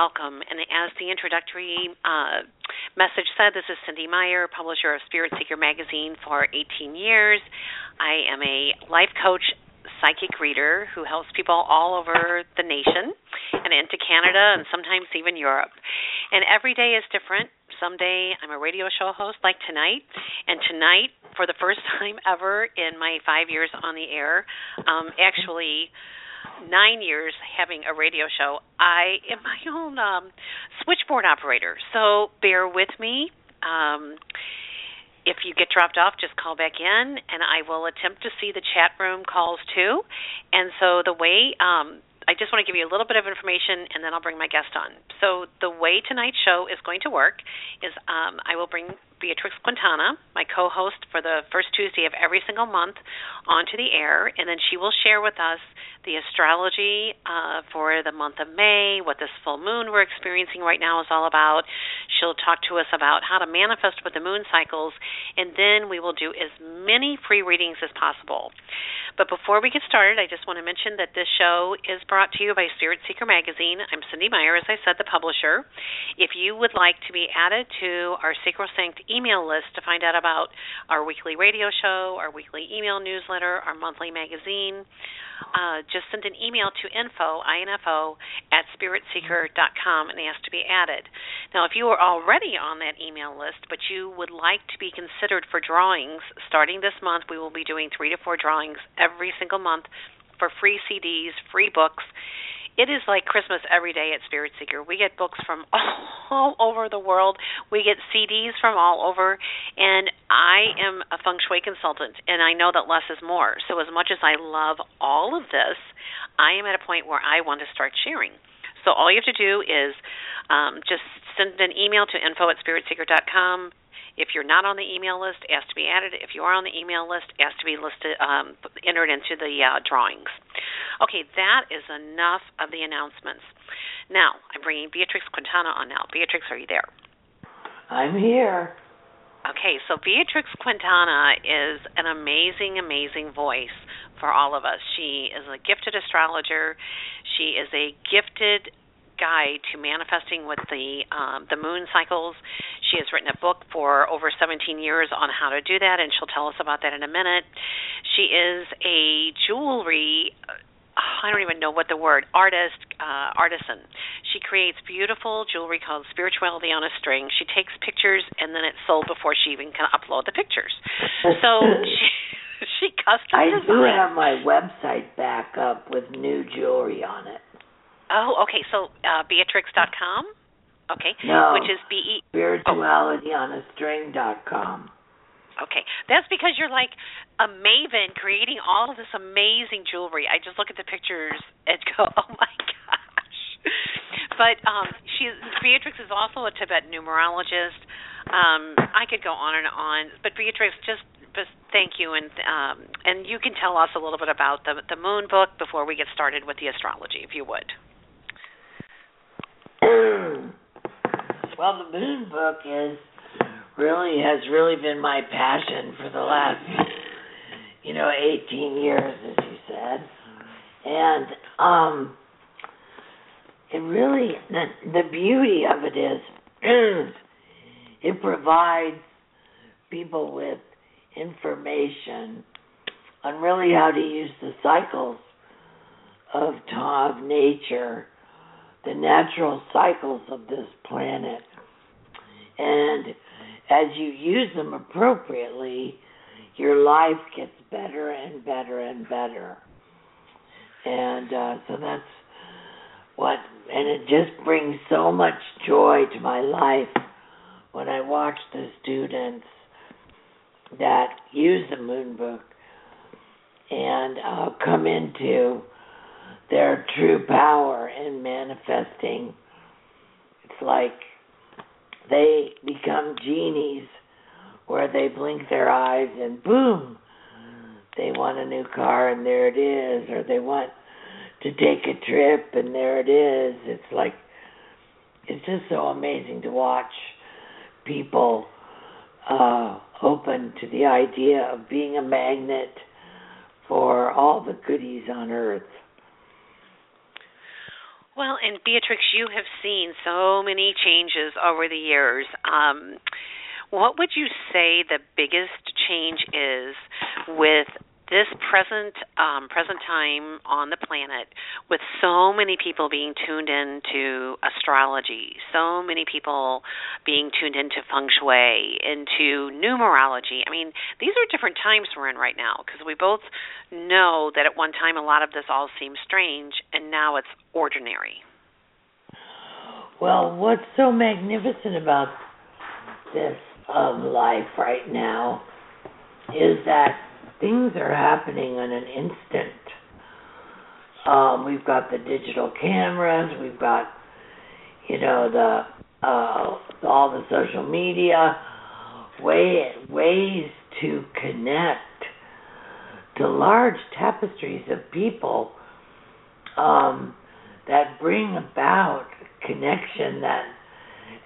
Welcome. And as the introductory uh, message said, this is Cynde Meyer, publisher of Spirit Seeker magazine for 18 years. I am a life coach, psychic reader who helps people all over the nation and into Canada and sometimes even Europe. And every day is different. Someday I'm a radio show host like tonight, and tonight, for the first time ever in my five years on the air, um, actually nine years having a radio show, I am my own um, switchboard operator. So bear with me. Um, if you get dropped off, just call back in, and I will attempt to see the chat room calls too. And so the way um, I just want to give you a little bit of information, and then I'll bring my guest on. So the way tonight's show is going to work is um, I will bring Beatrex Quntanna, my co-host for the first Tuesday of every single month, onto the air, and then she will share with us the astrology uh, for the month of May, what this full moon we're experiencing right now is all about. She'll talk to us about how to manifest with the moon cycles, and then we will do as many free readings as possible. But before we get started, I just want to mention that this show is brought to you by Spirit Seeker Magazine. I'm Cynde Meyer, as I said, the publisher. If you would like to be added to our Sacrosanct email list to find out about our weekly radio show, our weekly email newsletter, our monthly magazine, uh, just send an email to info, info, at spiritseeker.com and ask to be added. Now, if you are already on that email list, but you would like to be considered for drawings, starting this month, we will be doing three to four drawings every single month for free CDs, free books. It is like Christmas every day at Spirit Seeker. We get books from all over the world. We get CDs from all over. And I am a feng shui consultant, and I know that less is more. So, as much as I love all of this, I am at a point where I want to start sharing. So, all you have to do is um, just send an email to info at spiritseeker.com. If you're not on the email list, ask to be added. If you are on the email list, ask to be listed, um, entered into the uh, drawings. Okay, that is enough of the announcements. Now, I'm bringing Beatrex Quntanna on now. Beatrex, are you there? I'm here. Okay, so Beatrex Quntanna is an amazing, amazing voice for all of us. She is a gifted astrologer. She is a gifted guide to manifesting with the um, the moon cycles. She has written a book for over 17 years on how to do that, and she'll tell us about that in a minute. She is a jewelry. I don't even know what the word artist uh, artisan. She creates beautiful jewelry called spirituality on a string. She takes pictures and then it's sold before she even can upload the pictures. So she she custom I do have my website back up with new jewelry on it. Oh, okay. So uh, Beatrex.com. Okay. No. Which is B E. Spiritualityonastring.com. Okay, that's because you're like a maven creating all of this amazing jewelry. I just look at the pictures and go, oh my gosh. But um, she Beatrex is also a Tibetan numerologist. Um, I could go on and on, but Beatrex, just just thank you, and um, and you can tell us a little bit about the the Moon book before we get started with the astrology, if you would. Well, the Moon book is really has really been my passion for the last, you know, 18 years, as you said, and um, it really the the beauty of it is it provides people with information on really how to use the cycles of of nature, the natural cycles of this planet, and as you use them appropriately, your life gets better and better and better. And uh, so that's what, and it just brings so much joy to my life when I watch the students that use the moon book and uh, come into their true power and manifesting. It's like they become genies where they blink their eyes and boom, they want a new car and there it is, or they want to take a trip and there it is. It's like it's just so amazing to watch people uh, open to the idea of being a magnet for all the goodies on earth. Well, and Beatrex, you have seen so many changes over the years. Um, what would you say the biggest change is with this present um, present time on the planet, with so many people being tuned into astrology, so many people being tuned into feng shui, into numerology. I mean, these are different times we're in right now because we both know that at one time a lot of this all seemed strange, and now it's ordinary. Well, what's so magnificent about this um, life right now is that things are happening in an instant. Um, we've got the digital cameras, we've got, you know, the uh, all the social media, way, ways to connect to large tapestries of people um, that bring about connection that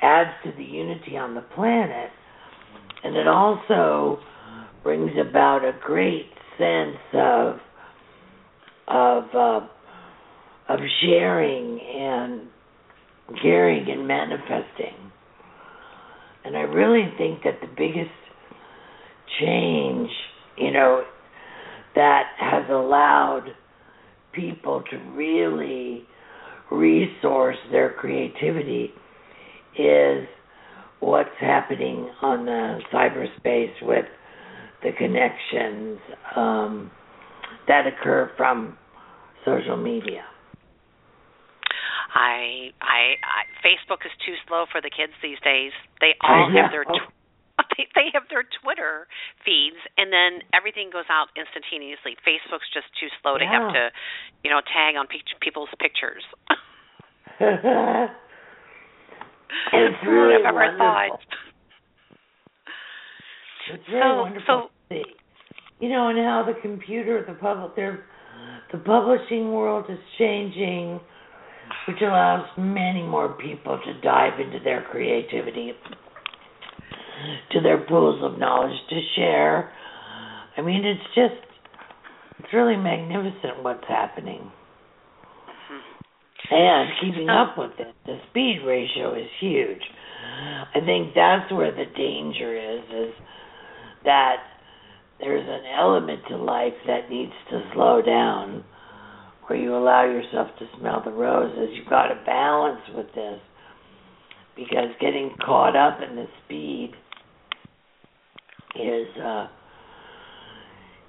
adds to the unity on the planet. And it also brings about a great sense of of uh, of sharing and caring and manifesting. And I really think that the biggest change, you know, that has allowed people to really resource their creativity is what's happening on the cyberspace with the connections um, that occur from social media. I, I, I, Facebook is too slow for the kids these days. They all have their tw- they, they have their Twitter feeds, and then everything goes out instantaneously. Facebook's just too slow to yeah. have to, you know, tag on pe- people's pictures. it's really wonderful. It's very so, wonderful so to see. You know, and how the computer, the public, the publishing world is changing, which allows many more people to dive into their creativity, to their pools of knowledge to share. I mean, it's just, it's really magnificent what's happening. Hmm. And keeping up with it, the speed ratio is huge. I think that's where the danger is, is that there's an element to life that needs to slow down, where you allow yourself to smell the roses. You've got to balance with this, because getting caught up in the speed is uh,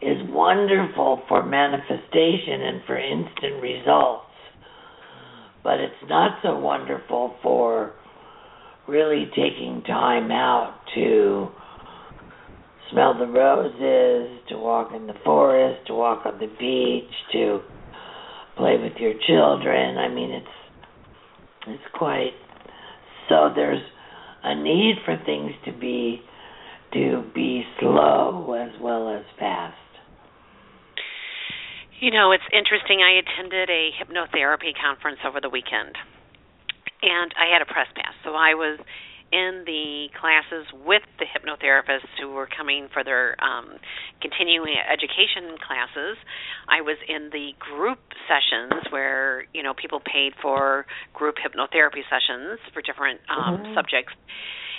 is wonderful for manifestation and for instant results, but it's not so wonderful for really taking time out to smell the roses, to walk in the forest, to walk on the beach, to play with your children. I mean, it's it's quite so. There's a need for things to be to be slow as well as fast. You know, it's interesting. I attended a hypnotherapy conference over the weekend, and I had a press pass, so I was in the classes with the hypnotherapists who were coming for their um, continuing education classes. I was in the group sessions where you know people paid for group hypnotherapy sessions for different um, Mhm. subjects.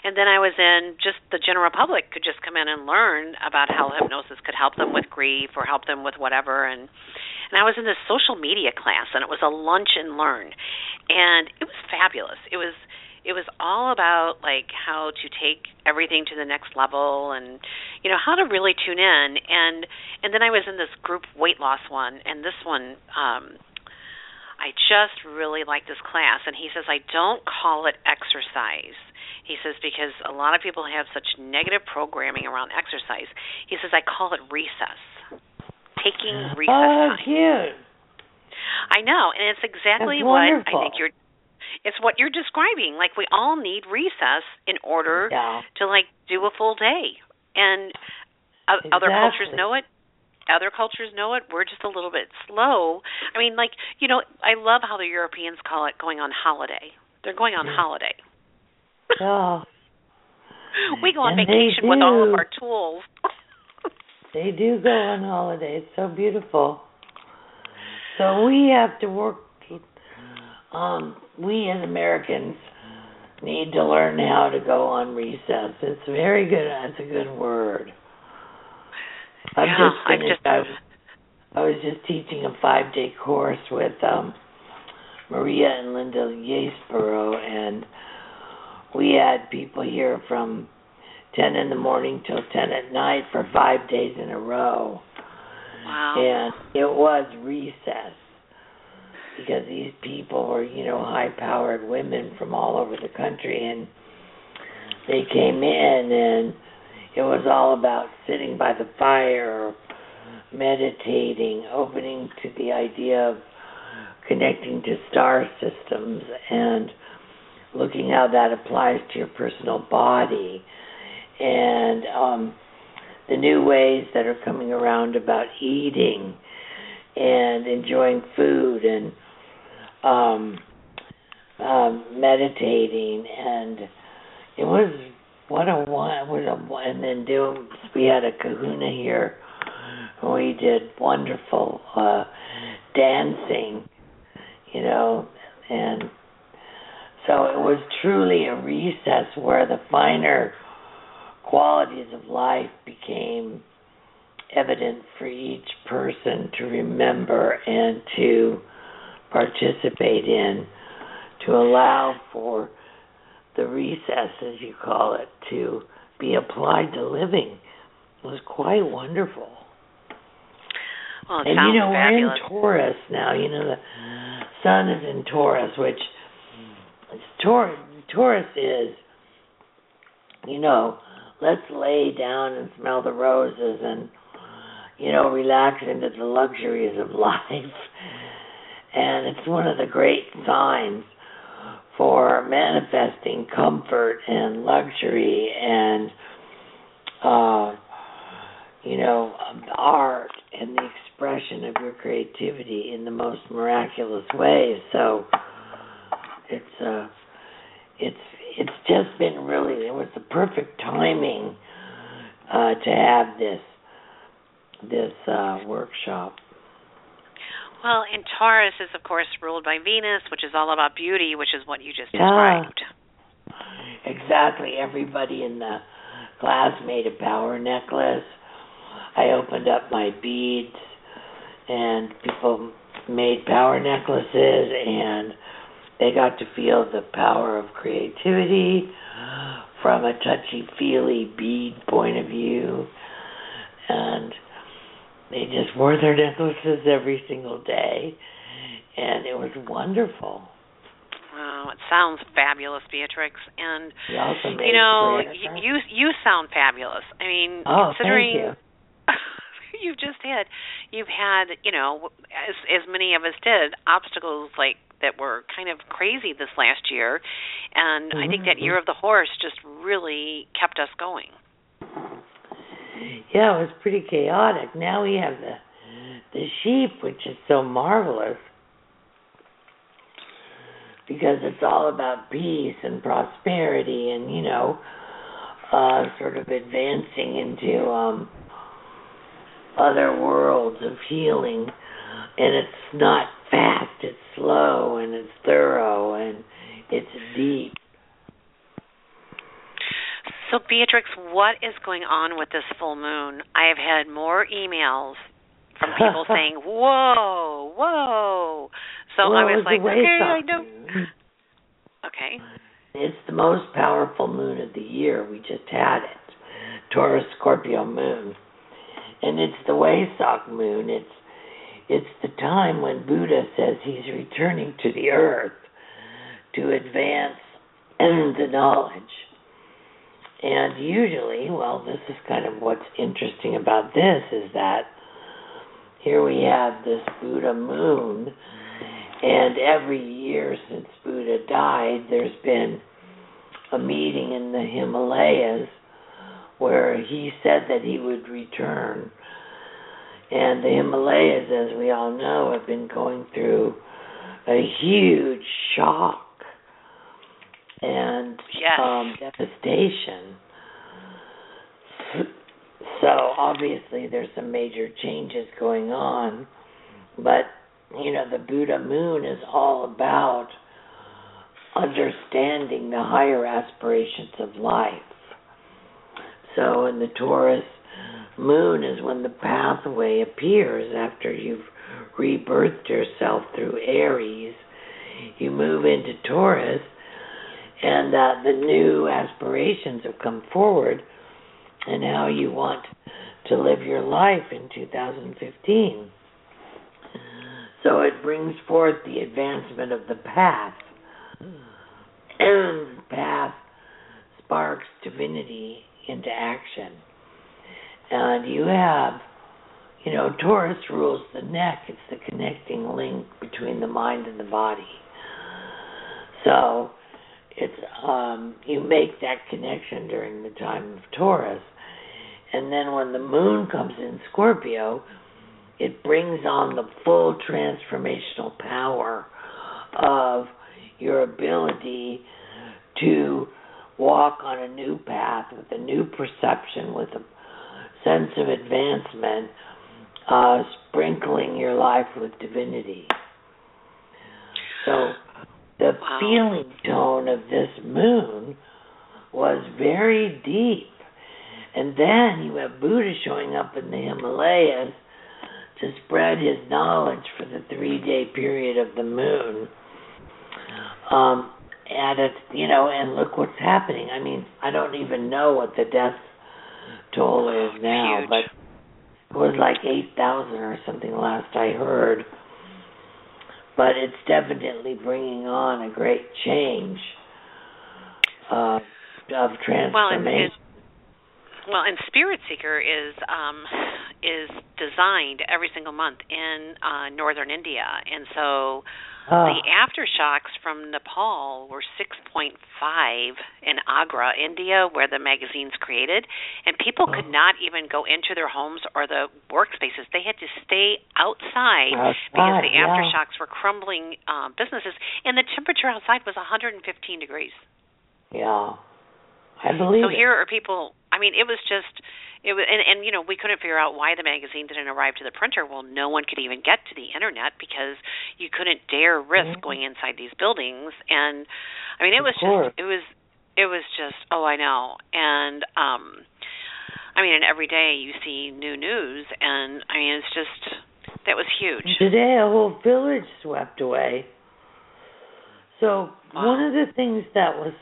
And then I was in just the general public could just come in and learn about how hypnosis could help them with grief or help them with whatever and and I was in this social media class and it was a lunch and learn and it was fabulous. It was it was all about like how to take everything to the next level and you know how to really tune in and and then I was in this group weight loss one and this one um I just really like this class and he says I don't call it exercise he says because a lot of people have such negative programming around exercise. He says I call it recess. Taking recess oh, time. cute. I know, and it's exactly That's what I think you're. It's what you're describing. Like we all need recess in order Yeah. to like do a full day, and o- other cultures know it. Other cultures know it. We're just a little bit slow. I mean, like you know, I love how the Europeans call it going on holiday. They're going on Yeah. holiday. Oh, we go on And vacation with all of our tools. they do go on holiday. It's so beautiful. So we have to work. Um, we as Americans need to learn how to go on recess. It's very good. That's a good word. I've Yeah, just finished. just- I was, I was just teaching a five day course with um, Maria and Linda Yaceboro, and we had people here from 10 in the morning till 10 at night for five days in a row. Wow. And it was recess because these people were, you know, high powered women from all over the country and they came in and it was all about sitting by the fire, meditating, opening to the idea of connecting to star systems and looking how that applies to your personal body. And um the new ways that are coming around about eating and enjoying food and um um meditating and it was what a what a and then do we had a kahuna here we did wonderful uh dancing you know and so it was truly a recess where the finer qualities of life became evident for each person to remember and to participate in, to allow for the recess, as you call it, to be applied to living. Was quite wonderful. well, and you know, fabulous. we're in Taurus now. You know, the sun is in Taurus, which Taurus, Taurus is, you know, let's lay down and smell the roses and, you know, relax into the luxuries of life. And it's one of the great signs for manifesting comfort and luxury and, uh, you know, art and the expression of your creativity in the most miraculous ways. So it's uh it's it's just been really it was the perfect timing uh to have this this uh workshop. Well, and Taurus is of course ruled by Venus, which is all about beauty, which is what you just Yeah. described. Exactly. Everybody in the class made a power necklace. I opened up my beads and people made power necklaces and they got to feel the power of creativity from a touchy feely bead point of view and they just wore their necklaces every single day and it was wonderful. Wow, it sounds fabulous, Beatrex. And We also made you know, y- you you sound fabulous. I mean, Oh, considering you. you've just had you've had you know as as many of us did obstacles like that were kind of crazy this last year and i think that Mhm. year of the horse just really kept us going Yeah, it was pretty chaotic. Now we have the the sheep, which is so marvelous. Because it's all about peace and prosperity and you know uh sort of advancing into um other worlds of healing. And it's not fast it's slow and it's thorough and it's deep so beatrex what is going on with this full moon i have had more emails from people saying whoa whoa so well, i was like okay i know okay It's the most powerful moon of the year. We just had it. Taurus Scorpio moon. And it's the Wesak moon. It's it's the time when Buddha says he's returning to the earth to advance the knowledge. And usually, well, this is kind of what's interesting about this is that here we have this Buddha moon, and every year since Buddha died, there's been a meeting in the Himalayas where he said that he would return. And the Himalayas, as we all know, have been going through a huge shock and yes. um, devastation. So obviously, there's some major changes going on, but you know, the Buddha moon is all about understanding the higher aspirations of life. So, in the Taurus moon is when the pathway appears after you've rebirthed yourself through Aries. You move into Taurus, and uh, the new aspirations have come forward, and how you want to live your life in 2015. So it brings forth the advancement of the path. And path sparks divinity into action. And you have, you know, Taurus rules the neck. It's the connecting link between the mind and the body. So it's um you make that connection during the time of Taurus. And then when the moon comes in Scorpio, it brings on the full transformational power of your ability to walk on a new path with a new perception, with a sense of advancement, uh, sprinkling your life with divinity. So the wow. feeling tone of this moon was very deep. And then you have Buddha showing up in the Himalayas to spread his knowledge for the three day period of the moon. Um, and it's you know, and look what's happening. I mean, I don't even know what the death toll is now, Huge. but it was like eight thousand or something last I heard. But it's definitely bringing on a great change uh, of transformation. Well, and, and, well, and Spirit Seeker is um, is designed every single month in uh, northern India, and so Ah. the aftershocks from Nepal were 6.5 in Agra, India, where the magazine's created, and people could not even go into their homes or the workspaces. They had to stay outside, because the yeah. aftershocks were crumbling um, businesses, and the temperature outside was 115 degrees. Yeah, I believe So it. here are people. I mean, it was just it was, and, and you know, we couldn't figure out why the magazine didn't arrive to the printer. Well, no one could even get to the internet because you couldn't dare risk Mhm. going inside these buildings. And I mean, it Of was course. just, it was, it was just, oh, I know. And um, I mean, and every day you see new news, and I mean, it's just that was huge. Today, a whole village swept away. So Wow. one of the things that was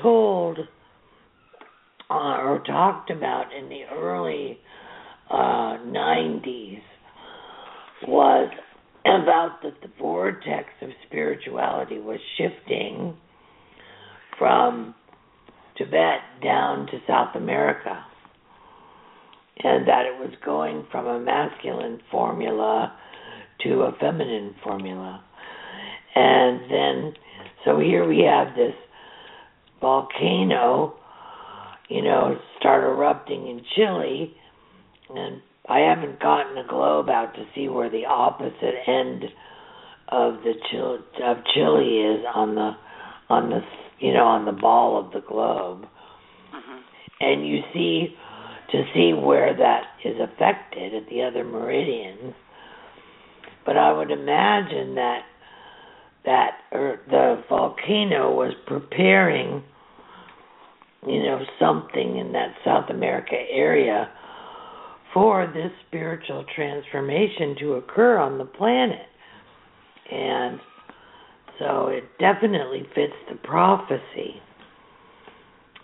told uh, or talked about in the early uh, 90s was about that the vortex of spirituality was shifting from Tibet down to South America. And that it was going from a masculine formula to a feminine formula. And then, so here we have this volcano, you know, start erupting in Chile. And I haven't gotten a globe out to see where the opposite end of the Chile, of Chile is on the on the you know on the ball of the globe, hmm and you see to see where that is affected at the other meridians. But I would imagine that that er, the volcano was preparing, you know, something in that South America area for this spiritual transformation to occur on the planet. And so it definitely fits the prophecy.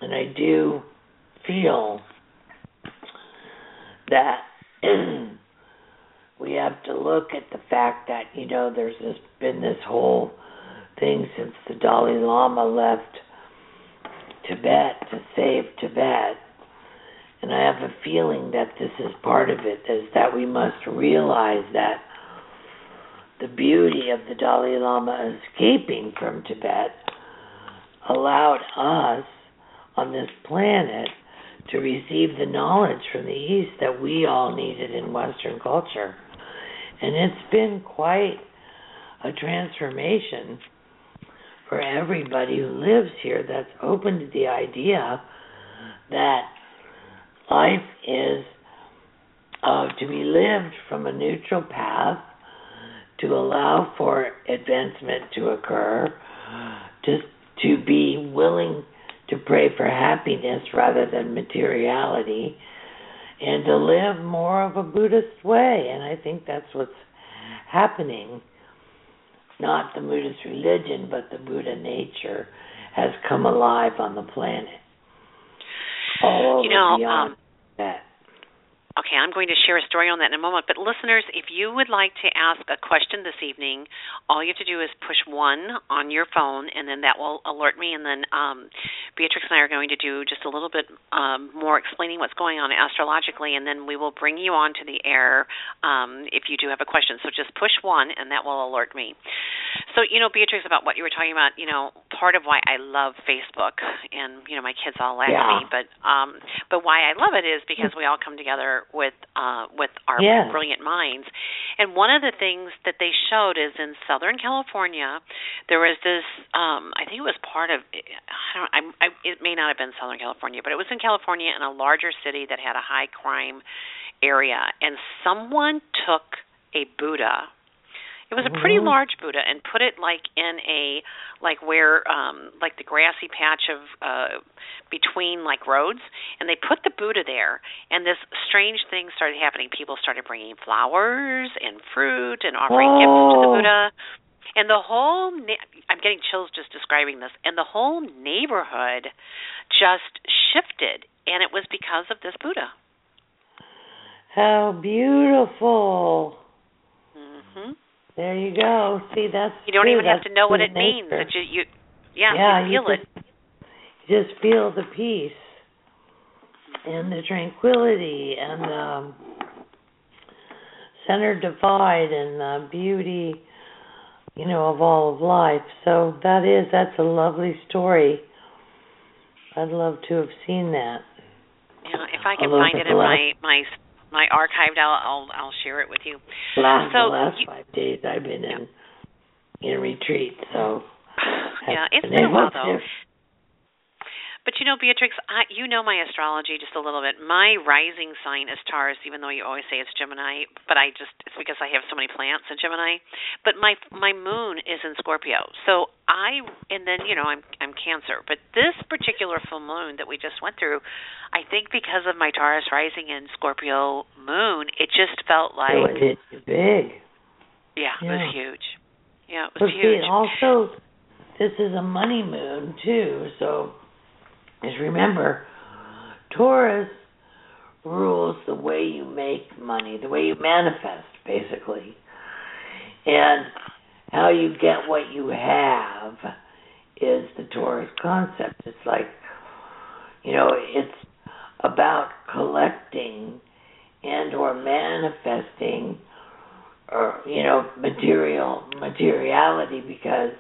And I do feel that we have to look at the fact that, you know, there's this, been this whole thing since the Dalai Lama left Tibet to save Tibet. and I have a feeling that this is part of it, is that we must realize that the beauty of the Dalai Lama escaping from Tibet allowed us on this planet to receive the knowledge from the East that we all needed in Western culture. And it's been quite a transformation for everybody who lives here that's open to the idea that life is uh, to be lived from a neutral path to allow for advancement to occur, to, to be willing to pray for happiness rather than materiality, and to live more of a Buddhist way. And I think that's what's happening. Not the Buddhist religion, but the Buddha nature has come alive on the planet. All over you know, beyond um, that. Okay, I'm going to share a story on that in a moment. But listeners, if you would like to ask a question this evening, all you have to do is push one on your phone, and then that will alert me. And then um, Beatrex and I are going to do just a little bit um, more explaining what's going on astrologically, and then we will bring you on to the air um, if you do have a question. So just push one, and that will alert me. So you know, Beatrex, about what you were talking about, you know, part of why I love Facebook, and you know, my kids all laugh Yeah. at me, but um, but why I love it is because we all come together with uh, with our brilliant minds. And one of the things that they showed is in Southern California, there was this. Um, I think it was part of. I don't. I, I, it may not have been Southern California, but it was in California in a larger city that had a high crime area, and someone took a Buddha. It was a pretty Mhm. large Buddha and put it like in a like where um like the grassy patch of uh between like roads and they put the Buddha there and this strange thing started happening. People started bringing flowers and fruit and offering gifts to the Oh. Buddha. And the whole na- I'm getting chills just describing this. And the whole neighborhood just shifted and it was because of this Buddha. How beautiful. There you go. See, that's You don't true. even have to know what it means. nature. It ju- you yeah, yeah, you feel it. just, You just feel the peace and the tranquility and the center divide and the beauty, you know, of all of life. So that is that's a lovely story. I'd love to have seen that. Yeah, if I can find it in last- my my my archived, I'll I'll, I'll share it with you. Last So the last you- five days I've been in in retreat, so yeah, it's been a while though. But you know, Beatrex, I, you know my astrology just a little bit. My rising sign is Taurus, even though you always say it's Gemini. But I just it's because I have so many plants in Gemini. But my my moon is in Scorpio, so I and then you know I'm I'm Cancer. But this particular full moon that we just went through, I think because of my Taurus rising and Scorpio moon, it just felt oh, like it was big. yeah, it was huge. Yeah, it But was see, huge. also, this is a money moon too. So, just remember, Taurus rules the way you make money, the way you manifest, basically, and how you get what you have is the Taurus concept. It's like, you know, it's about collecting and or manifesting or you know material materiality because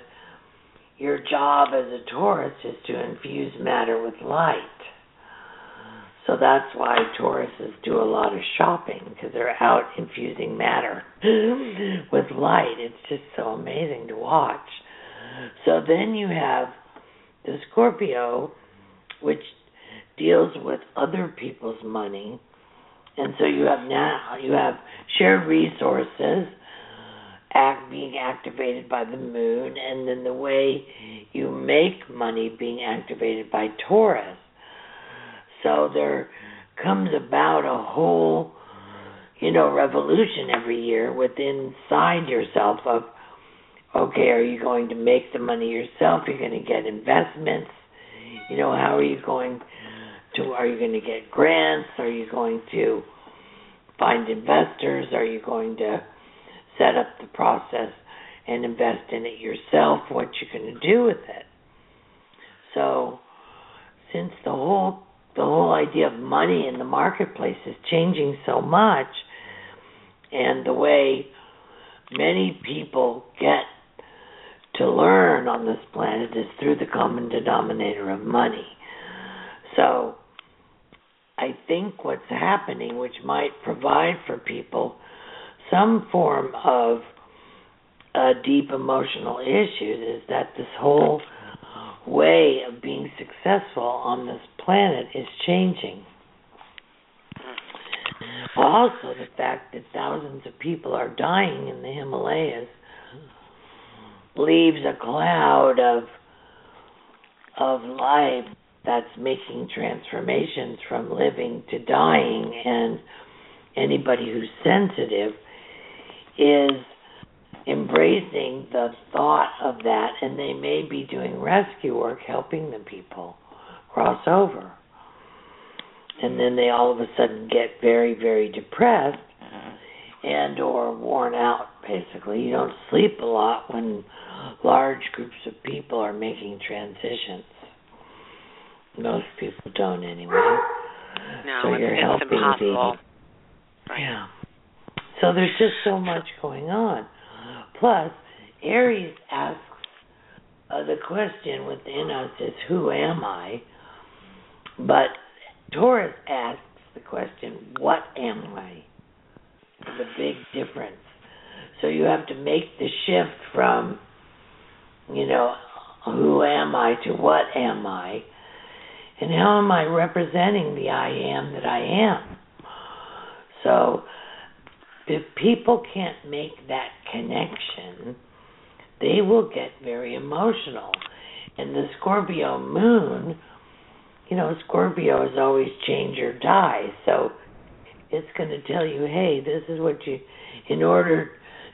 your job as a Taurus is to infuse matter with light. So that's why Tauruses do a lot of shopping because they're out infusing matter with light. It's just so amazing to watch. So then you have the Scorpio, which deals with other people's money. And so you have now you have shared resources act being activated by the moon and then the way you make money being activated by Taurus. So there comes about a whole you know revolution every year within inside yourself of okay, are you going to make the money yourself? You're going to get investments. You know, how are you going to are you going to get grants? Are you going to find investors? Are you going to set up the process and invest in it yourself? What you're going to do with it? So, since the whole the whole idea of money in the marketplace is changing so much, and the way many people get to learn on this planet is through the common denominator of money. So, I think what's happening, which might provide for people some form of uh, deep emotional issues, is that this whole way of being successful on this planet is changing. Also, the fact that thousands of people are dying in the Himalayas leaves a cloud of of life that's making transformations from living to dying and anybody who's sensitive is embracing the thought of that and they may be doing rescue work helping the people cross over. And then they all of a sudden get very very depressed and or worn out basically. You don't sleep a lot when large groups of people are making transitions. Most people don't anyway. No, so it's, you're it's helping impossible. the yeah so there's just so much going on plus aries asks uh, the question within us is who am i but taurus asks the question what am i the big difference. So you have to make the shift from, you know, who am I to what am I, and how am I representing the I am that I am. So if people can't make that connection, they will get very emotional. And the Scorpio moon, you know, Scorpio is always change or die. So it's going to tell you, hey, this is what you, in order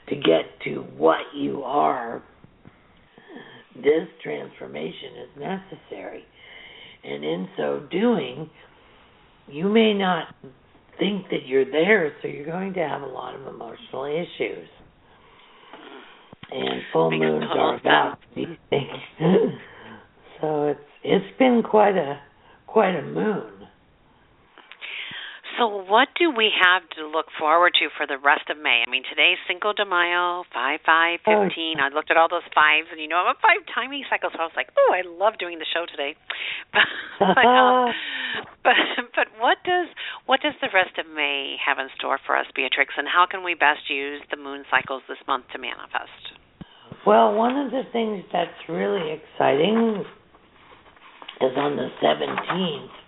to get to what you are, this transformation is necessary. And in so doing, you may not think that you're there, so you're going to have a lot of emotional issues. And full moons are about these things. so it's it's been quite a quite a moon. So, what do we have to look forward to for the rest of May? I mean, today's Cinco de Mayo, 5 5 15. Oh. I looked at all those fives, and you know, I'm a five timing cycle, so I was like, oh, I love doing the show today. But, but, um, but, but what does what does the rest of May have in store for us, Beatrex, and how can we best use the moon cycles this month to manifest? Well, one of the things that's really exciting is on the 17th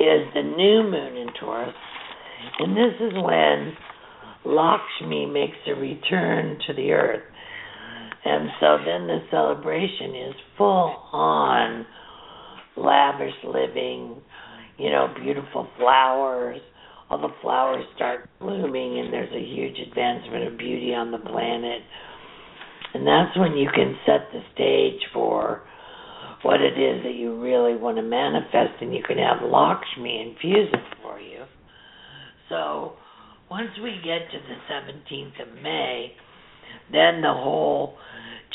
is the new moon in Taurus. And this is when Lakshmi makes a return to the earth. And so then the celebration is full on lavish living, you know, beautiful flowers. All the flowers start blooming, and there's a huge advancement of beauty on the planet. And that's when you can set the stage for what it is that you really want to manifest, and you can have Lakshmi infuse it for you. So once we get to the 17th of May, then the whole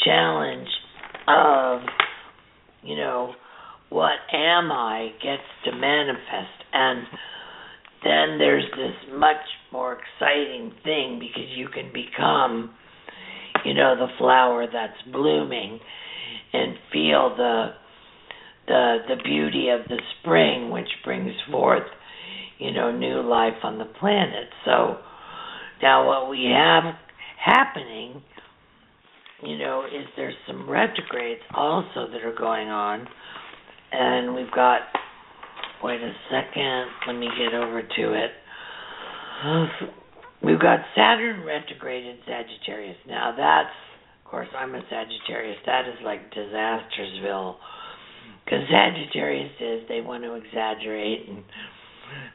challenge of, you know, what am I gets to manifest. And then there's this much more exciting thing because you can become, you know, the flower that's blooming and feel the the the beauty of the spring which brings forth you know new life on the planet. So now what we have happening you know is there's some retrogrades also that are going on. And we've got wait a second let me get over to it. We've got saturn retrograde in sagittarius. Now that's of course, I'm a Sagittarius. That is like Disastersville. Because Sagittarius is they want to exaggerate and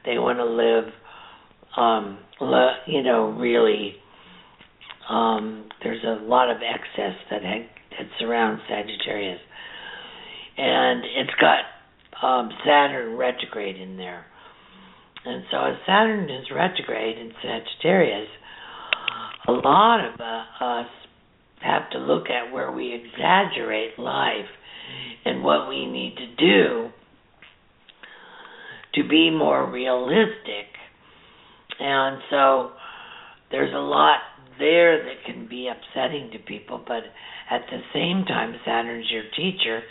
they want to live, um, le- you know, really. Um, there's a lot of excess that ha- that surrounds Sagittarius, and it's got um, Saturn retrograde in there. And so, as Saturn is retrograde in Sagittarius, a lot of uh, us have to look at where we exaggerate life and what we need to do to be more realistic. And so there's a lot there that can be upsetting to people, but at the same time, Saturn's your teacher.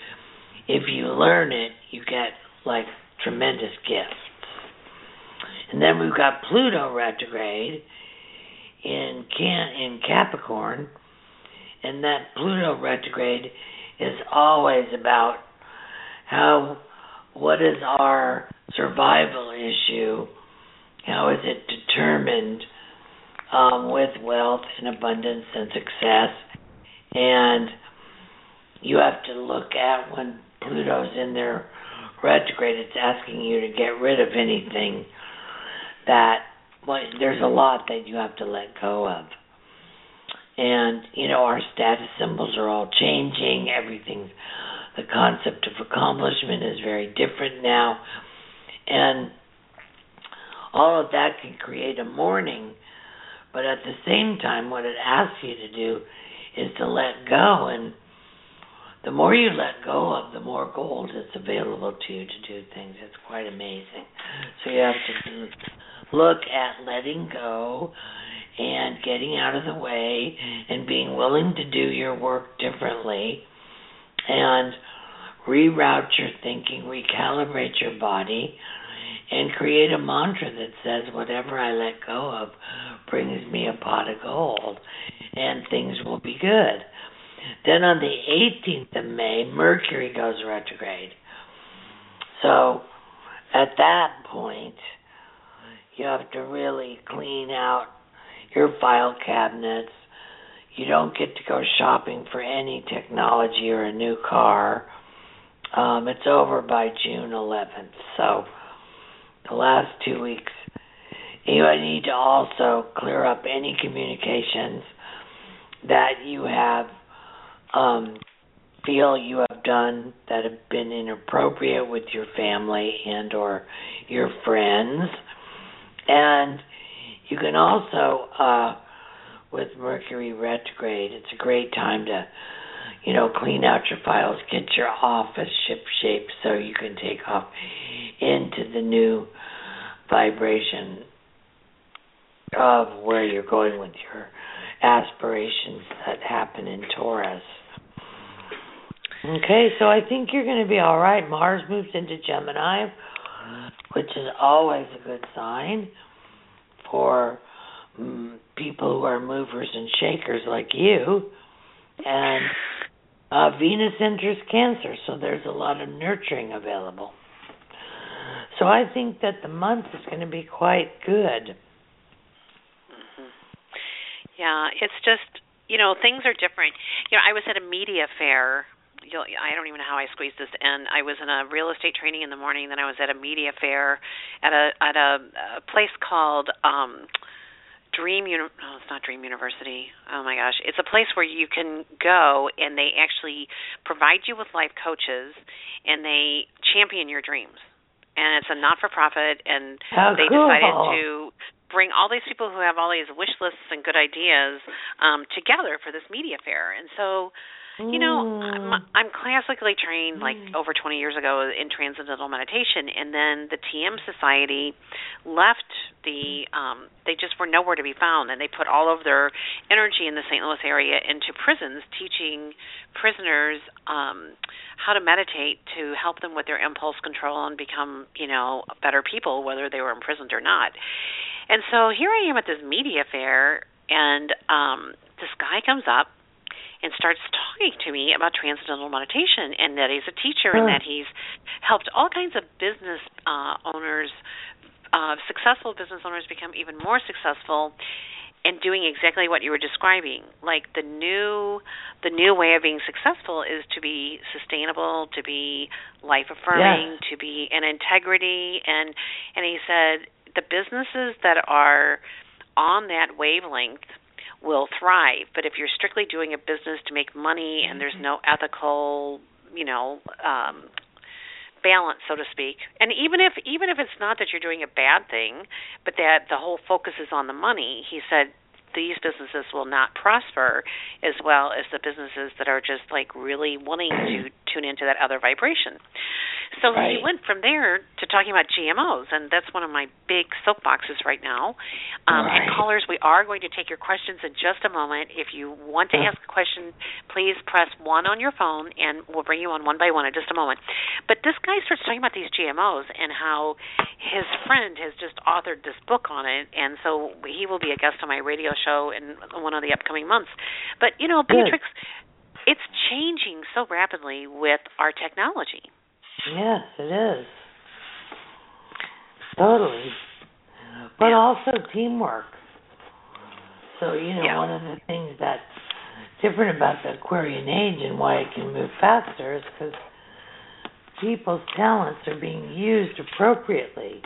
If you learn it, you get like tremendous gifts. And then we've got Pluto retrograde in Can in Capricorn, and that Pluto retrograde is always about how what is our survival issue? How is it determined um, with wealth and abundance and success? And you have to look at when Pluto's in there retrograde, it's asking you to get rid of anything that well, there's a lot that you have to let go of. And, you know, our status symbols are all changing. Everything, the concept of accomplishment is very different now. And all of that can create a mourning. But at the same time, what it asks you to do is to let go. And the more you let go of, the more gold is available to you to do things. It's quite amazing. So you have to look at letting go and getting out of the way and being willing to do your work differently and reroute your thinking, recalibrate your body, and create a mantra that says, Whatever I let go of brings me a pot of gold, and things will be good. Then on the 18th of May, Mercury goes retrograde. So at that point, you have to really clean out your file cabinets. You don't get to go shopping for any technology or a new car. Um, it's over by June 11th. So the last two weeks, you need to also clear up any communications that you have um, feel you have done that have been inappropriate with your family and or your friends and you can also, uh, with Mercury retrograde, it's a great time to, you know, clean out your files, get your office ship shape so you can take off into the new vibration of where you're going with your aspirations that happen in Taurus. Okay, so I think you're going to be all right. Mars moves into Gemini which is always a good sign for um, people who are movers and shakers like you. And uh, Venus enters Cancer, so there's a lot of nurturing available. So I think that the month is going to be quite good. Mm-hmm. Yeah, it's just you know things are different. You know, I was at a media fair you'll, I don't even know how I squeezed this in. I was in a real estate training in the morning, then I was at a media fair at a at a, a place called um Dream Uni- oh, it's not Dream University. Oh my gosh, it's a place where you can go and they actually provide you with life coaches and they champion your dreams. And it's a not-for-profit, and How they cool. decided to bring all these people who have all these wish lists and good ideas um, together for this media fair. And so you know, I'm, Mm. I'm classically trained like over 20 years ago in transcendental meditation, and then the TM Society left the. Um, they just were nowhere to be found, and they put all of their energy in the St. Louis area into prisons, teaching prisoners um, how to meditate to help them with their impulse control and become, you know, better people, whether they were imprisoned or not. And so here I am at this media fair, and um, this guy comes up and starts talking to me about transcendental meditation and that he's a teacher and that he's helped all kinds of business uh, owners, uh, successful business owners, become even more successful and doing exactly what you were describing. Like the new the new way of being successful is to be sustainable to be life affirming Yes. to be in integrity. And and he said the businesses that are on that wavelength will thrive. But if you're strictly doing a business to make money and there's no ethical you know um balance so to speak and even if even if it's not that you're doing a bad thing but that the whole focus is on the money he said these businesses will not prosper as well as the businesses that are just like really wanting to tune into that other vibration So Right. he went from there to talking about GMOs, and that's one of my big soapboxes right now. Um, Right. And callers, we are going to take your questions in just a moment. If you want to ask a question, please press one on your phone, and we'll bring you on one by one in just a moment. But this guy starts talking about these GMOs and how his friend has just authored this book on it, and so he will be a guest on my radio show in one of the upcoming months. But you know, Good. It's changing so rapidly with our technology. Yes, it is. Totally. But also teamwork. So, you know, Yeah. one of the things that's different about the Aquarian age and why it can move faster is because people's talents are being used appropriately.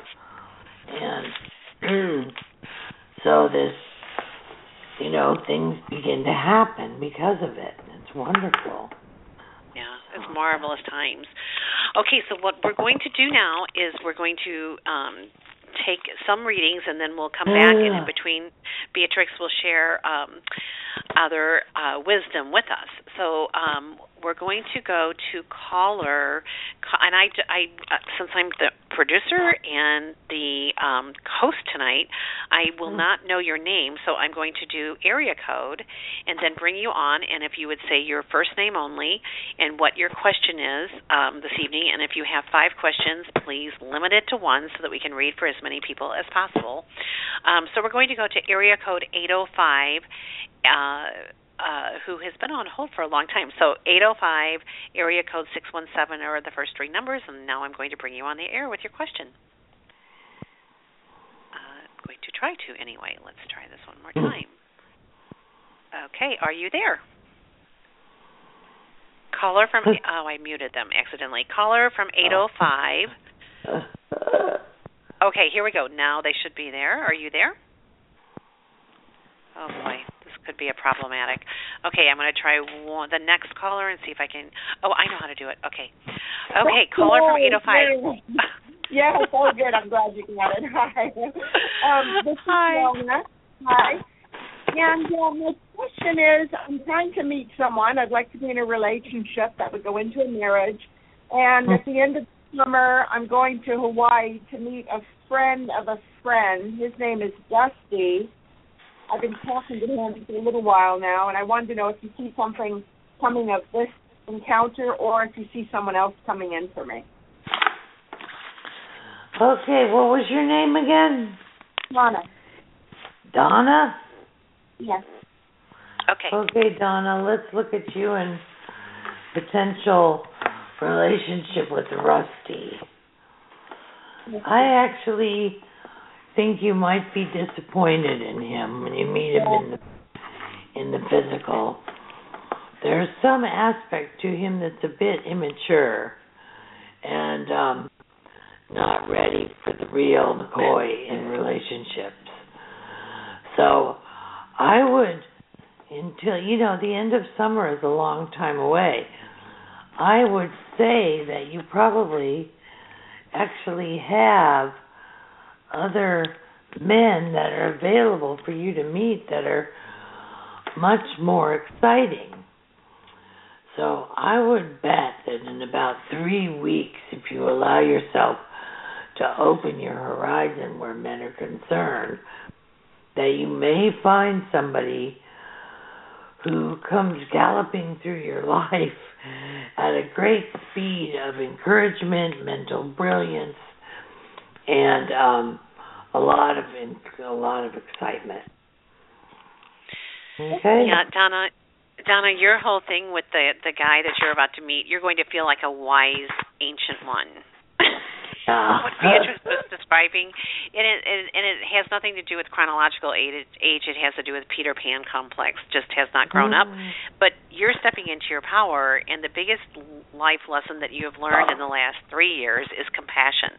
And so this, you know, things begin to happen because of it. Wonderful. Yeah, it's marvelous times. Okay, so what we're going to do now is we're going to um, take some readings and then we'll come back and in between Beatrex will share um, other uh, wisdom with us. So um, we're going to go to caller, ca- and I, I uh, since I'm the producer and the um, host tonight, I will Mm. not know your name, so I'm going to do area code and then bring you on. And if you would say your first name only and what your question is um, this evening, and if you have five questions, please limit it to one so that we can read for as many people as possible. Um, so we're going to go to area code 805. Uh, uh, who has been on hold for a long time. So 805, area code 617 are the first three numbers, and now I'm going to bring you on the air with your question. Uh, I'm going to try to anyway. Let's try this one more time. Okay, are you there? Caller from oh, I muted them accidentally. Caller from 805. Okay, here we go. Now they should be there. Are you there? Oh boy, could be a problematic. Okay, I'm going to try one, the next caller and see if I can. Oh, I know how to do it. Okay. Okay, caller from 805. Yes, all good. I'm glad you got it. Hi. Um, this is Hi. Yona. Hi. And uh, my question is, I'm trying to meet someone. I'd like to be in a relationship that would go into a marriage. And at the end of the summer, I'm going to Hawaii to meet a friend of a friend. His name is Dusty. I've been talking to him for a little while now, and I wanted to know if you see something coming of this encounter or if you see someone else coming in for me. Okay, what was your name again? Donna. Donna? Yes. Okay. Okay, Donna, let's look at you and potential relationship with Rusty. I actually think you might be disappointed in him when you meet him in the in the physical. There's some aspect to him that's a bit immature and um not ready for the real McCoy in relationships. So I would until you know the end of summer is a long time away. I would say that you probably actually have other men that are available for you to meet that are much more exciting. So I would bet that in about three weeks, if you allow yourself to open your horizon where men are concerned, that you may find somebody who comes galloping through your life at a great speed of encouragement, mental brilliance, and um, a lot of a lot of excitement. Okay. Yeah, Donna. Donna, your whole thing with the the guy that you're about to meet, you're going to feel like a wise ancient one. Yeah. what Beatrex was describing, and it, it and it has nothing to do with chronological age. Age it has to do with Peter Pan complex. Just has not grown up. Mm. But you're stepping into your power, and the biggest life lesson that you have learned in the last three years is compassion.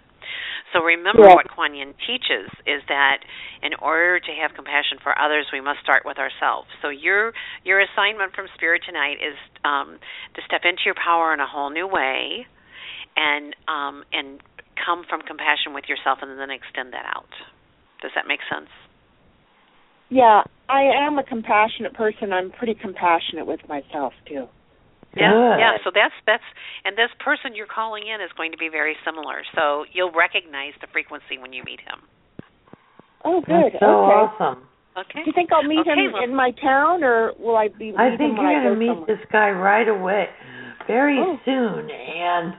So remember Yeah. what Kuan Yin teaches is that in order to have compassion for others, we must start with ourselves. So your your assignment from Spirit tonight is um, to step into your power in a whole new way, and um, and come from compassion with yourself, and then extend that out. Does that make sense? Yeah, I am a compassionate person. I'm pretty compassionate with myself too. Yeah, Good. yeah. So that's that's and this person you're calling in is going to be very similar. So you'll recognize the frequency when you meet him. Oh, good. That's so okay. awesome. Okay. Do you think I'll meet Okay, him well- in my town, or will I be? I think you're going to meet somewhere? this guy right away, very Oh. soon, and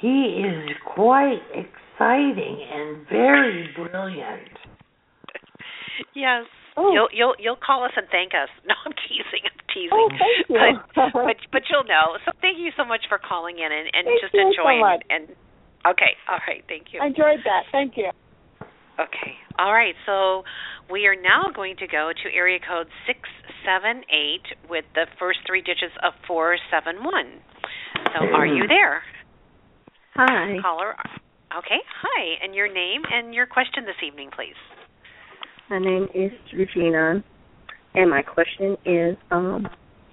he is quite exciting and very brilliant. Yes. Oh. You'll you'll you'll call us and thank us. No, I'm teasing. I'm teasing. Oh, thank you. But but but you'll know. So thank you so much for calling in and, and Thank just you so enjoying much. and okay. All right. Thank you. I enjoyed that. Thank you. Okay. All right. So we are now going to go to area code 678 with the first three digits of 471. So are you there? Hi. Caller. Okay. Hi. And your name and your question this evening, please. My name is Regina, and my question is, um,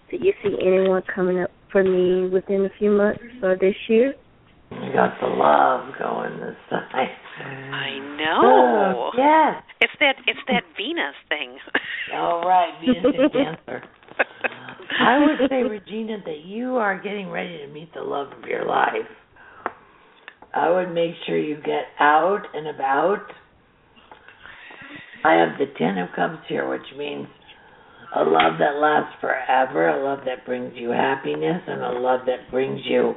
do you see anyone coming up for me within a few months or this year? You got the love going this time. I know. yes. It's that it's that Venus thing. All right, Venus in Cancer. I would say, Regina, that you are getting ready to meet the love of your life. I would make sure you get out and about. I have the Ten of Cups here, which means a love that lasts forever, a love that brings you happiness, and a love that brings you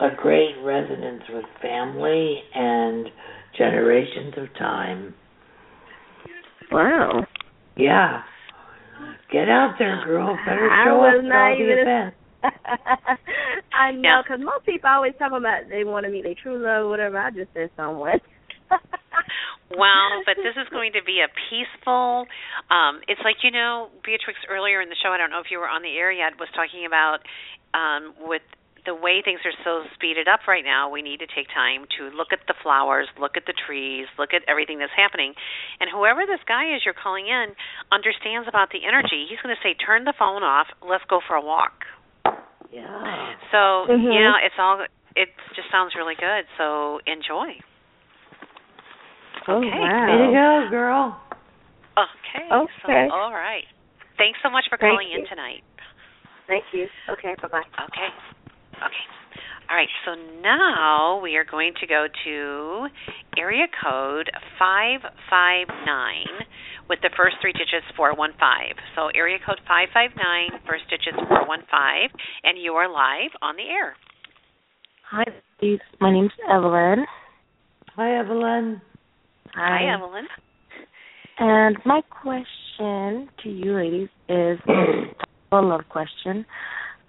a great resonance with family and generations of time. Wow. Yeah. Get out there, girl. Better I show was up all the even- events. I know, because most people always talk about they want to meet their true love whatever. I just said someone. Well, but this is going to be a peaceful. Um, it's like you know, Beatrex earlier in the show. I don't know if you were on the air yet. Was talking about um, with the way things are so speeded up right now. We need to take time to look at the flowers, look at the trees, look at everything that's happening. And whoever this guy is you're calling in understands about the energy. He's going to say, "Turn the phone off. Let's go for a walk." Yeah. So Mhm. you know, it's all. It just sounds really good. So enjoy. Oh, Okay. wow. Way to go, girl. Okay. Okay. So, all right. Thanks so much for Thank calling in tonight. Thank you. Okay, bye-bye. Okay. Okay. All right. So now we are going to go to area code 559 with the first three digits 415. So area code 559, first digits 415, and you are live on the air. Hi, ladies. My name's Evelyn. Hi, Evelyn. Hi, Evelyn. And my question to you ladies is a love question.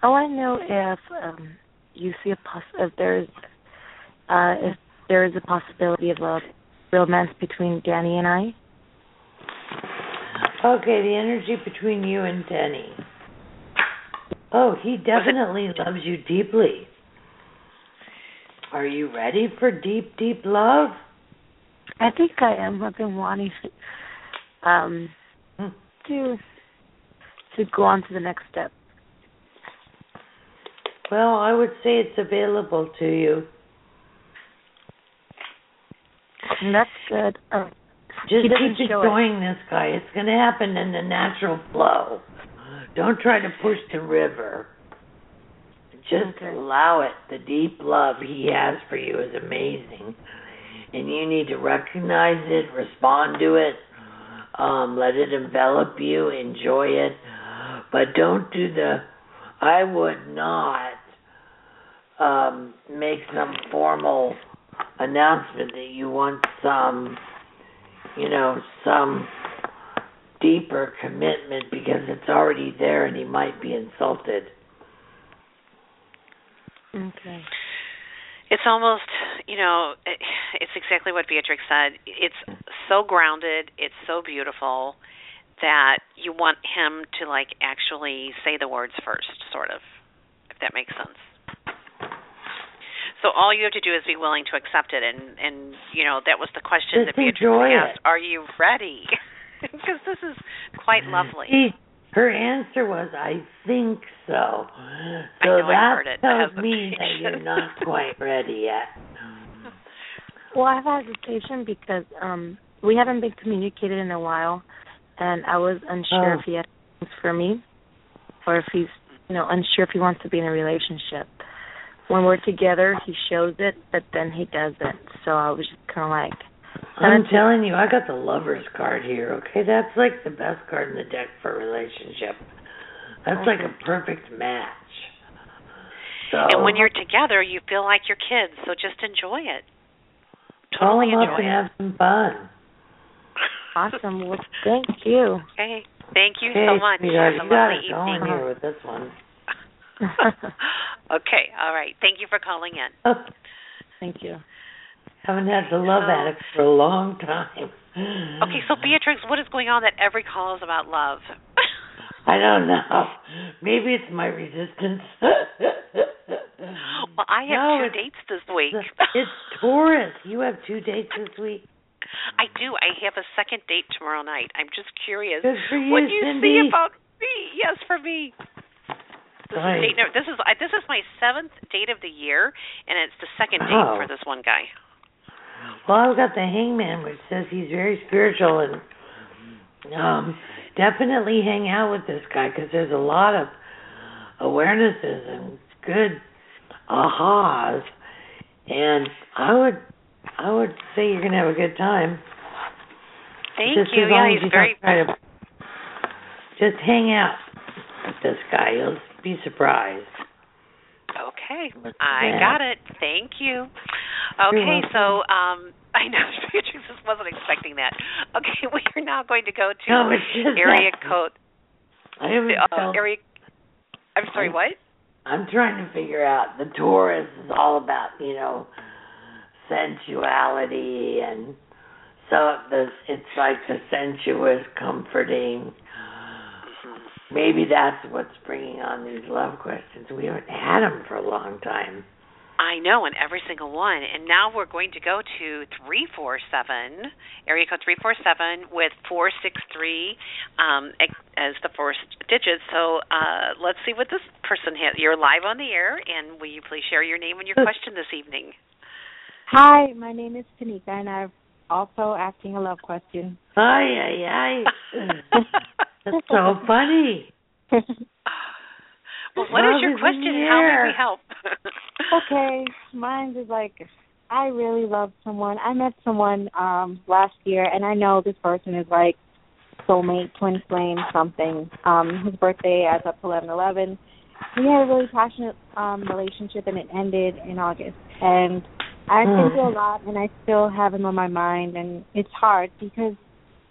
I want to know if um, you see a poss- if there's uh, if there is a possibility of a romance between Danny and I. Okay, the energy between you and Danny. Oh, he definitely loves you deeply. Are you ready for deep, deep love? I think I am. I've been wanting to um Hmm. to to go on to the next step. Well, I would say it's available to you. And that's good. Um, Just keep enjoying this guy. It's going to happen in the natural flow. Don't try to push the river. Just Okay. allow it. The deep love he has for you is amazing. And you need to recognize it, respond to it, um, let it envelop you, enjoy it. But don't do the, I would not um, make some formal announcement that you want some you know, some deeper commitment because it's already there and he might be insulted. okay. It's almost, you know, it's exactly what Beatrex said. It's so grounded, it's so beautiful that you want him to like actually say the words first, sort of, if that makes sense. So all you have to do is be willing to accept it, and and you know that was the question Just that Beatrex enjoy asked: it. Are you ready? Because this is quite lovely. See, her answer was, "I think so." So know, I that heard it. tells me that you're not quite ready yet. Well, I have hesitation because um we haven't been communicated in a while, and I was unsure Oh. if he had things for me, or if he's you know, unsure if he wants to be in a relationship. When we're together, he shows it, but then he doesn't. So I was just kind of like. I'm telling you, I got the lover's card here. Okay, that's like the best card in the deck for a relationship. That's like a perfect match. So, And when you're together, you feel like your kids, so just enjoy it. call Totally them up enjoy and it. have some fun. Awesome. Well, thank you. Okay. Thank you okay, so much. sweetheart, Have a you got lovely it going evening. here with this one. okay. All right. Thank you for calling in. Oh. thank you. I haven't had the love So- addict for a long time. Okay, so Beatrex, what is going on that every call is about love? I don't know. Maybe it's my resistance. well, I have No, two dates this week. It's Taurus. You have two dates this week. I do. I have a second date tomorrow night. I'm just curious. Good for you, what do you Cynde. see about me? Yes, for me. This Right. is date this is uh, this is my seventh date of the year, and it's the second Oh. date for oh. this one guy. Well, I've got the Hangman, which says he's very spiritual and um, definitely hang out with this guy because there's a lot of awarenesses and good ahas, and I would I would say you're gonna have a good time. Thank just you. Yeah, he's you very to just hang out with this guy. You'll be surprised. Okay, I got it. Thank you. Okay, so um, I know Beatrex just wasn't expecting that. Okay, we are now going to go to No, it's area that- code. I Uh, area. I'm sorry. I- What? I'm trying to figure out the Taurus is all about, you know, sensuality and so the it's like the sensuous, comforting. Maybe that's what's bringing on these love questions. We haven't had them for a long time. I know, and every single one. And now we're going to go to 347, area code 347 with 463 um, as the first digit. So uh, let's see what this person has. You're live on the air, and will you please share your name and your question this evening? Hi, my name is Tanika, and I'm also asking a love question. Ay, ay, ay. That's so funny. well, what is Love your is in question, and how can we help? okay, mine is like I really love someone. I met someone um last year, and I know this person is like soulmate, twin flame, something. Um, his birthday adds up to eleven eleven. We had a really passionate um relationship, and it ended in August. And I've been through a lot, and I still have him on my mind, and it's hard because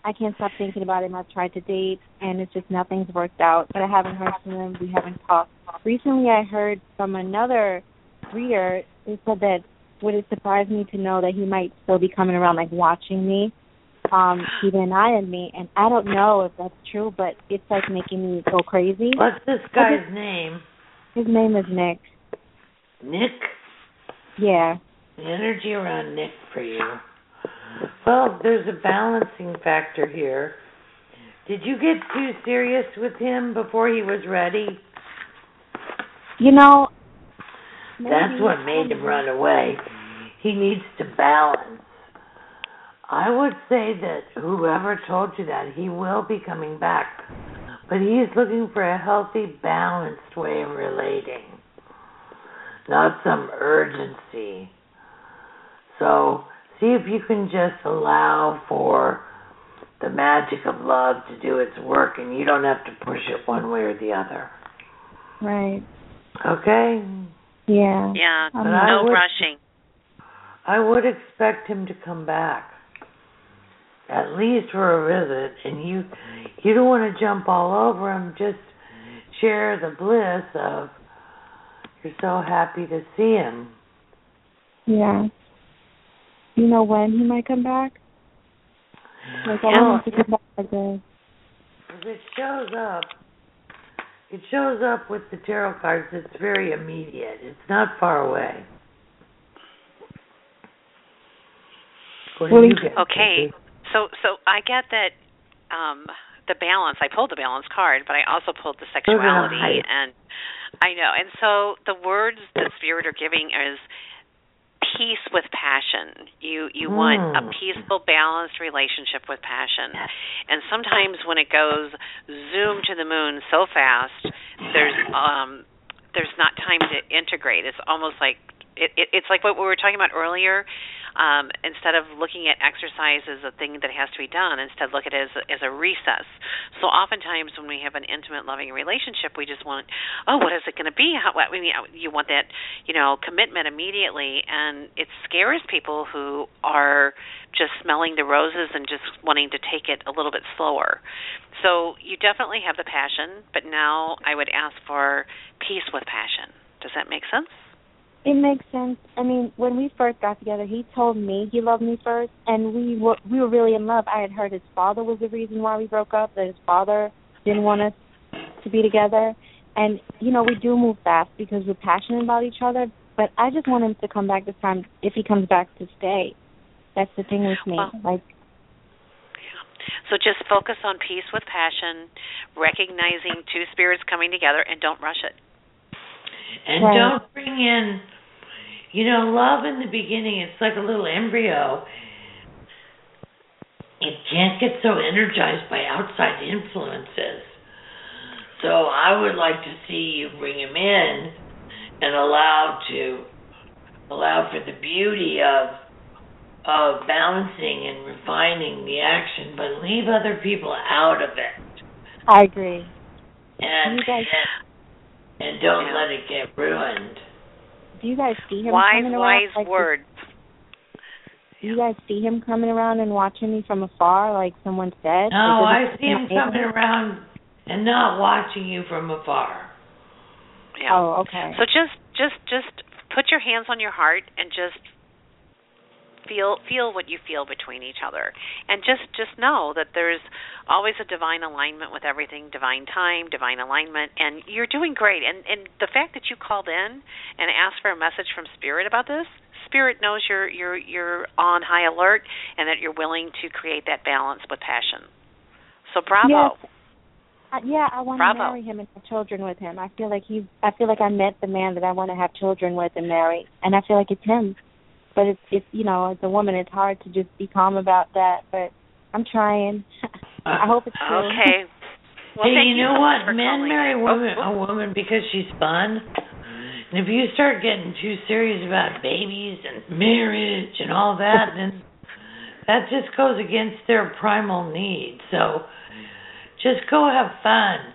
I can't stop thinking about him. I've tried to date, and it's just nothing's worked out. But I haven't heard from him. We haven't talked. Recently, I heard from another reader. They said that would it surprise me to know that he might still be coming around, like watching me, um, keeping an eye on me. And I don't know if that's true, but it's like making me go crazy. What's this guy's name? His name is Nick. Nick? Yeah. The energy around Nick for you. Well, there's a balancing factor here. Did you get too serious with him before he was ready? You know. That's what made him run away. He needs to balance. I would say that whoever told you that, he will be coming back. But he's looking for a healthy, balanced way of relating, not some urgency. So, see if you can just allow for the magic of love to do its work and you don't have to push it one way or the other. Right. Okay? Yeah. yeah, But no I would- rushing. I would expect him to come back. At least for a visit and you you don't want to jump all over him, just share the bliss of you're so happy to see him. Yeah. You know when he might come back? Like I Yeah. want him to come back like this. If it shows up it shows up with the tarot cards, it's very immediate. It's not far away. What do you get? Okay. So so I get that um the balance. I pulled the balance card, but I also pulled the sexuality and I know. And so the words the spirit are giving is peace with passion. You you want a Mm. peaceful, balanced relationship with passion. And sometimes when it goes zoom to the moon so fast, there's um there's not time to integrate. It's almost like it, it it's like what we were talking about earlier um, instead of looking at exercise as a thing that has to be done, instead look at it as a, as a recess. So oftentimes when we have an intimate, loving relationship, we just want, oh, what is it going to be? How, I mean, you want that, you know, commitment immediately, and it scares people who are just smelling the roses and just wanting to take it a little bit slower. So you definitely have the passion, but now I would ask for peace with passion. Does that make sense? It makes sense. I mean, when we first got together, he told me he loved me first, and we were we were really in love. I had heard his father was the reason why we broke up. That his father didn't want us to be together, and you know we do move fast because we're passionate about each other. But I just want him to come back this time. If he comes back to stay, that's the thing with me. Well, like, so just focus on peace with passion, recognizing two spirits coming together, and don't rush it. And Right. don't bring in, you know, love in the beginning, it's like a little embryo. It can't get so energized by outside influences. So I would like to see you bring him in and allow to allow for the beauty of of balancing and refining the action, but leave other people out of it. I agree. And You guys- and don't Yeah. let it get ruined. Do you guys see him Wise, coming around? wise like, words. Do you guys see him coming around and watching me from afar, like someone said? No, I see him amazing? coming around and not watching you from afar. Yeah. Oh, okay. So just just just put your hands on your heart and just feel feel what you feel between each other and just just know that there's always a divine alignment with everything divine time divine alignment and you're doing great and and the fact that you called in and asked for a message from spirit about this spirit knows you're you're you're on high alert and that you're willing to create that balance with passion so bravo Yes. Uh, yeah, I want Bravo. to marry him and have children with him. I feel like he's. I feel like I met the man that I want to have children with and marry, and I feel like it's him. But it's, it's you know, as a woman, it's hard to just be calm about that. But I'm trying. I hope it's true. okay well hey, you you know so what? Men marry in. women, Oh, a woman because she's fun. And if you start getting too serious about babies and marriage and all that, then that just goes against their primal needs. So just go have fun,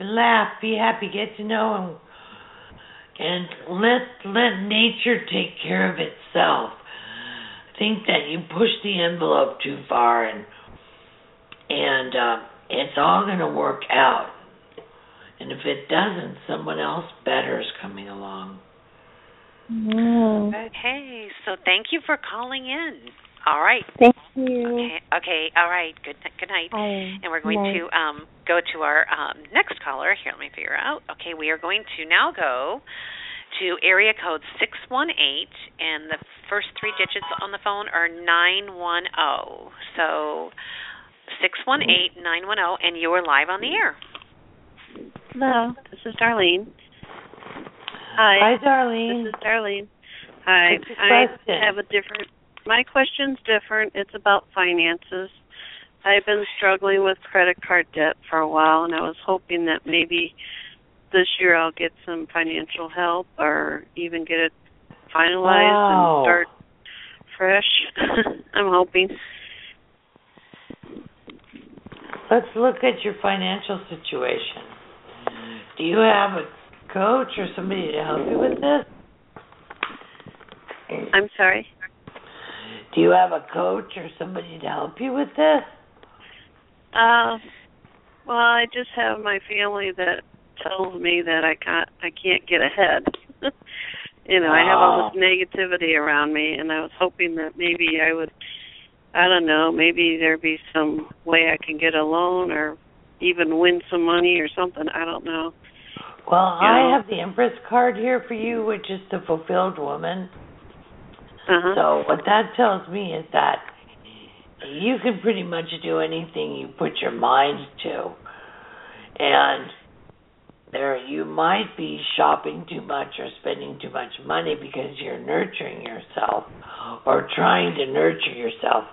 laugh, be happy, get to know, and and let let nature take care of itself. Think that you push the envelope too far, and and uh, it's all going to work out. And if it doesn't, someone else better is coming along. Mm. Okay, so thank you for calling in. All right. Thank you. Okay. Okay. All right. Good. Good night. Bye. And we're going Night. to um, go to our um, next caller. Here, let me figure out. Okay, we are going to now go to area code six one eight, and the first three digits on the phone are nine one zero. So six one eight nine one zero, and you are live on the air. Hello, this is Darlene. Hi, Hi, Darlene. this is Darlene. Hi, What's your I question? have a different. My question's different. It's about finances. I've been struggling with credit card debt for a while, and I was hoping that maybe this year I'll get some financial help, or even get it finalized Wow. and start fresh. I'm hoping. Let's look at your financial situation. Do you have a coach or somebody to help you with this? I'm sorry. Do you have a coach or somebody to help you with this? Uh, well, I just have my family that tells me that I can't I can't get ahead. you know, I have all this negativity around me, and I was hoping that maybe I would, I don't know, maybe there'd be some way I can get a loan or even win some money or something. I don't know. Well, Yeah. I have the Empress card here for you, which is the fulfilled woman. Uh-huh. So what that tells me is that you can pretty much do anything you put your mind to. And there you might be shopping too much or spending too much money because you're nurturing yourself or trying to nurture yourself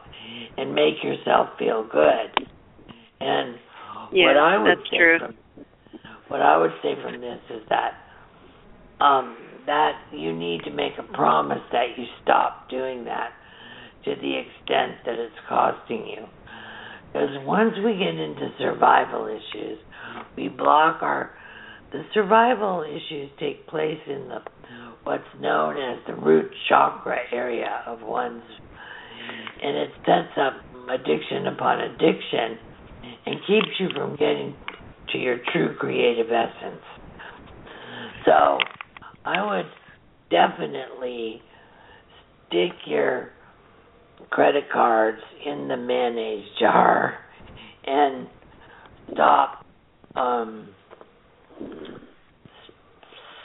and make yourself feel good. And yeah, what I would that's say true. from what I would say from this is that um, that you need to make a promise that you stop doing that to the extent that it's costing you. Because once we get into survival issues, we block our the survival issues take place in the what's known as the root chakra area of one's and it sets up addiction upon addiction and keeps you from getting to your true creative essence. So I would definitely stick your credit cards in the mayonnaise jar and stop um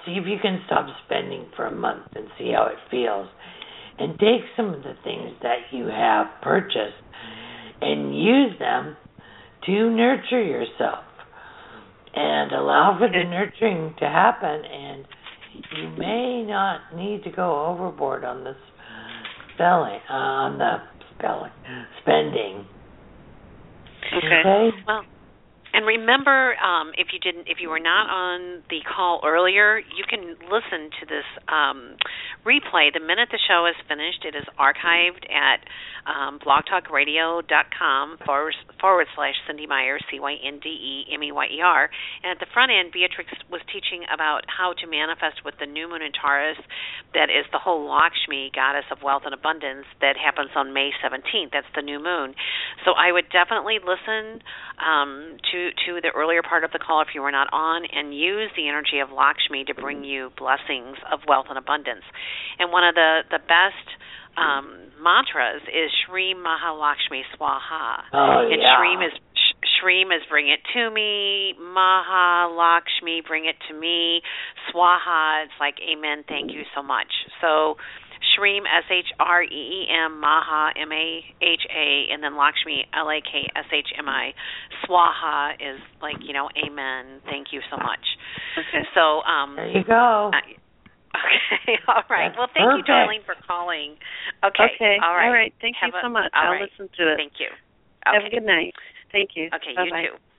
see if you can stop spending for a month and see how it feels. And take some of the things that you have purchased and use them to nurture yourself and allow for the nurturing to happen and you may not need to go overboard on this spelling uh, on the spelling spending okay, okay? well and remember, um, if you didn't, if you were not on the call earlier, you can listen to this um, replay the minute the show is finished. It is archived at um, blogtalkradio.com forward, forward slash Cynde Meyer, C Y N D E M E Y E R. And at the front end, Beatrex was teaching about how to manifest with the new moon in Taurus, that is the whole Lakshmi, goddess of wealth and abundance, that happens on May 17th. That's the new moon. So I would definitely listen um, to to the earlier part of the call if you were not on, and use the energy of Lakshmi to bring you blessings of wealth and abundance. And one of the the best um, mantras is Shri Mahalakshmi Swaha. Oh, and yeah. Shreem is Shreem is bring it to me. Mahalakshmi, bring it to me. Swaha, it's like Amen, thank you so much. So Shreem, S H R E E M, Maha, M A H A, and then Lakshmi, L A K S H M I. Swaha is like, you know, Amen, thank you so much. Okay. So, um, there you go Okay, all right. Well, thank you, Darlene, for calling. Okay, Okay. all right. All right. Thank Have you a- so much. I'll right. listen to it. Thank you. Have a good night. Thank you. Okay, Bye-bye. you too.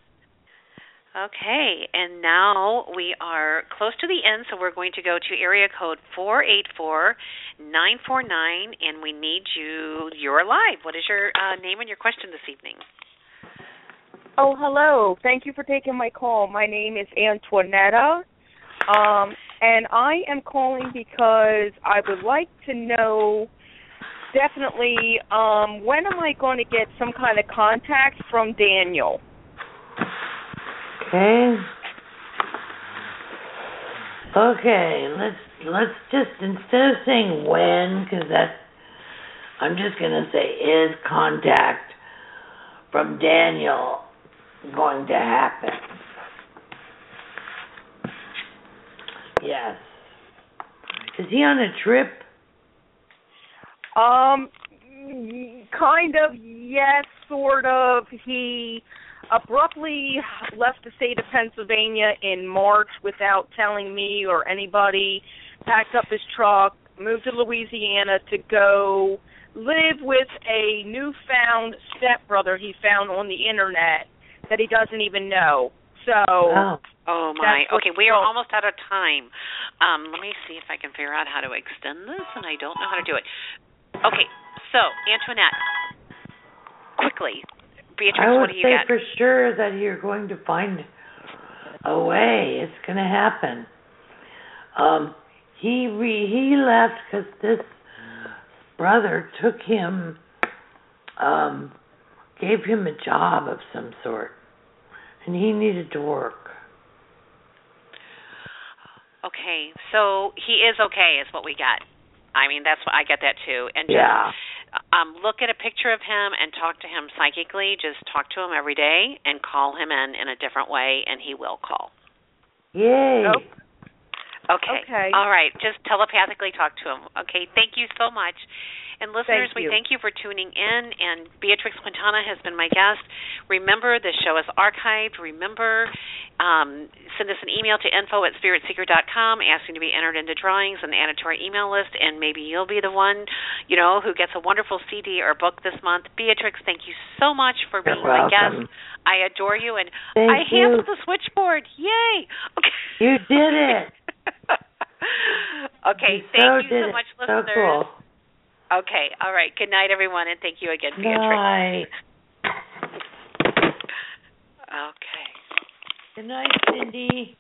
Okay, and now we are close to the end, so we're going to go to area code four eight four nine four nine, and we need you. You're live. What is your uh, name and your question this evening? Oh, hello. Thank you for taking my call. My name is Antoinetta. Um, and I am calling because I would like to know definitely um, when am I going to get some kind of contact from Daniel? Okay. Okay, let's let's just instead of saying when, because that I'm just gonna say is contact from Daniel going to happen? Yes. Is he on a trip? Um, kind of, yes, sort of. He abruptly left the state of Pennsylvania in March without telling me or anybody, packed up his truck, moved to Louisiana to go live with a newfound stepbrother he found on the internet that he doesn't even know. So, Oh. Oh my. Okay, we are almost out of time. Um, let me see if I can figure out how to extend this, and I don't know how to do it. Okay, so Antoinette, quickly, Beatrex, I what would do you say for sure that you're going to find a way. It's going to happen. Um, he re- he left because this brother took him, um, gave him a job of some sort, and he needed to work. Okay, so he is okay, is what we got. I mean, that's what I get that too. And just Yeah. Um, look at a picture of him and talk to him psychically. Just talk to him every day and call him in in a different way, and he will call. Yay. Oh. Okay. Okay. All right. Just telepathically talk to him. Okay. Thank you so much. And listeners, Thank we thank you for tuning in. And Beatrex Quntanna has been my guest. Remember, this show is archived. Remember, um, send us an email to info at spiritseeker.com asking to be entered into drawings and added to our email list, and maybe you'll be the one, you know, who gets a wonderful CD or book this month. Beatrex, thank you so much for being You're my welcome. guest. I adore you, and Thank I you. handled the switchboard. Yay! Okay. You did it. okay, thank so you so much, So listeners. cool. Okay, all right. Good night, everyone, and thank you again, Beatrex. Night. Okay. Good night, Cynde.